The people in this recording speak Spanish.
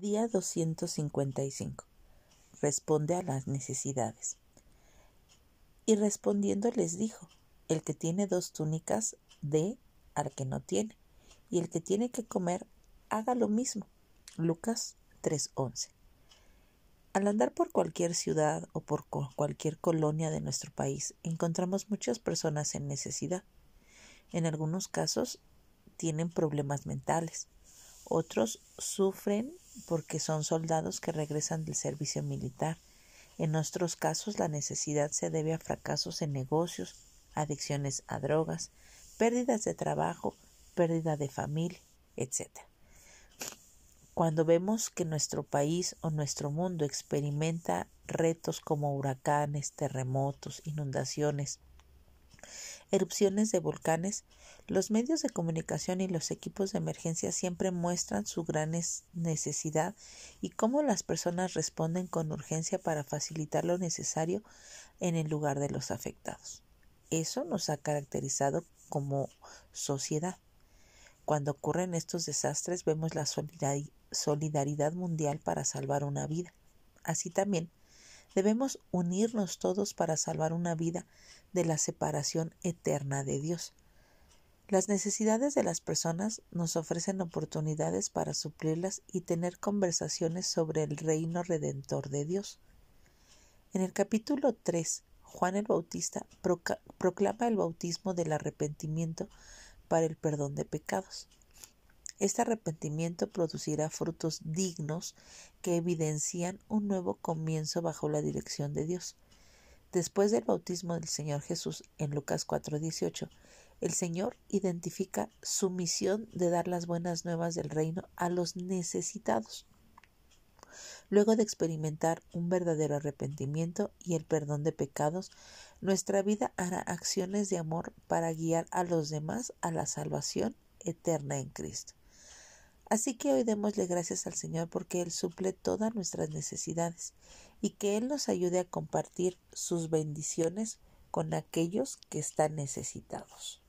Día 255. Responde a las necesidades. Y respondiendo les dijo, el que tiene dos túnicas, dé al que no tiene, y el que tiene que comer, haga lo mismo. Lucas 3:11. Al andar por cualquier ciudad o por cualquier colonia de nuestro país, encontramos muchas personas en necesidad. En algunos casos tienen problemas mentales, otros sufren porque son soldados que regresan del servicio militar. En otros casos la necesidad se debe a fracasos en negocios, adicciones a drogas, pérdidas de trabajo, pérdida de familia, etc. Cuando vemos que nuestro país o nuestro mundo experimenta retos como huracanes, terremotos, inundaciones, erupciones de volcanes, los medios de comunicación y los equipos de emergencia siempre muestran su gran necesidad y cómo las personas responden con urgencia para facilitar lo necesario en el lugar de los afectados. Eso nos ha caracterizado como sociedad. Cuando ocurren estos desastres vemos la solidaridad mundial para salvar una vida. Así también debemos unirnos todos para salvar una vida de la separación eterna de Dios. Las necesidades de las personas nos ofrecen oportunidades para suplirlas y tener conversaciones sobre el reino redentor de Dios. En el capítulo 3, Juan el Bautista proclama el bautismo del arrepentimiento para el perdón de pecados. Este arrepentimiento producirá frutos dignos que evidencian un nuevo comienzo bajo la dirección de Dios. Después del bautismo del Señor Jesús en Lucas 4:18, el Señor identifica su misión de dar las buenas nuevas del reino a los necesitados. Luego de experimentar un verdadero arrepentimiento y el perdón de pecados, nuestra vida hará acciones de amor para guiar a los demás a la salvación eterna en Cristo. Así que hoy démosle gracias al Señor porque Él suple todas nuestras necesidades y que Él nos ayude a compartir sus bendiciones con aquellos que están necesitados.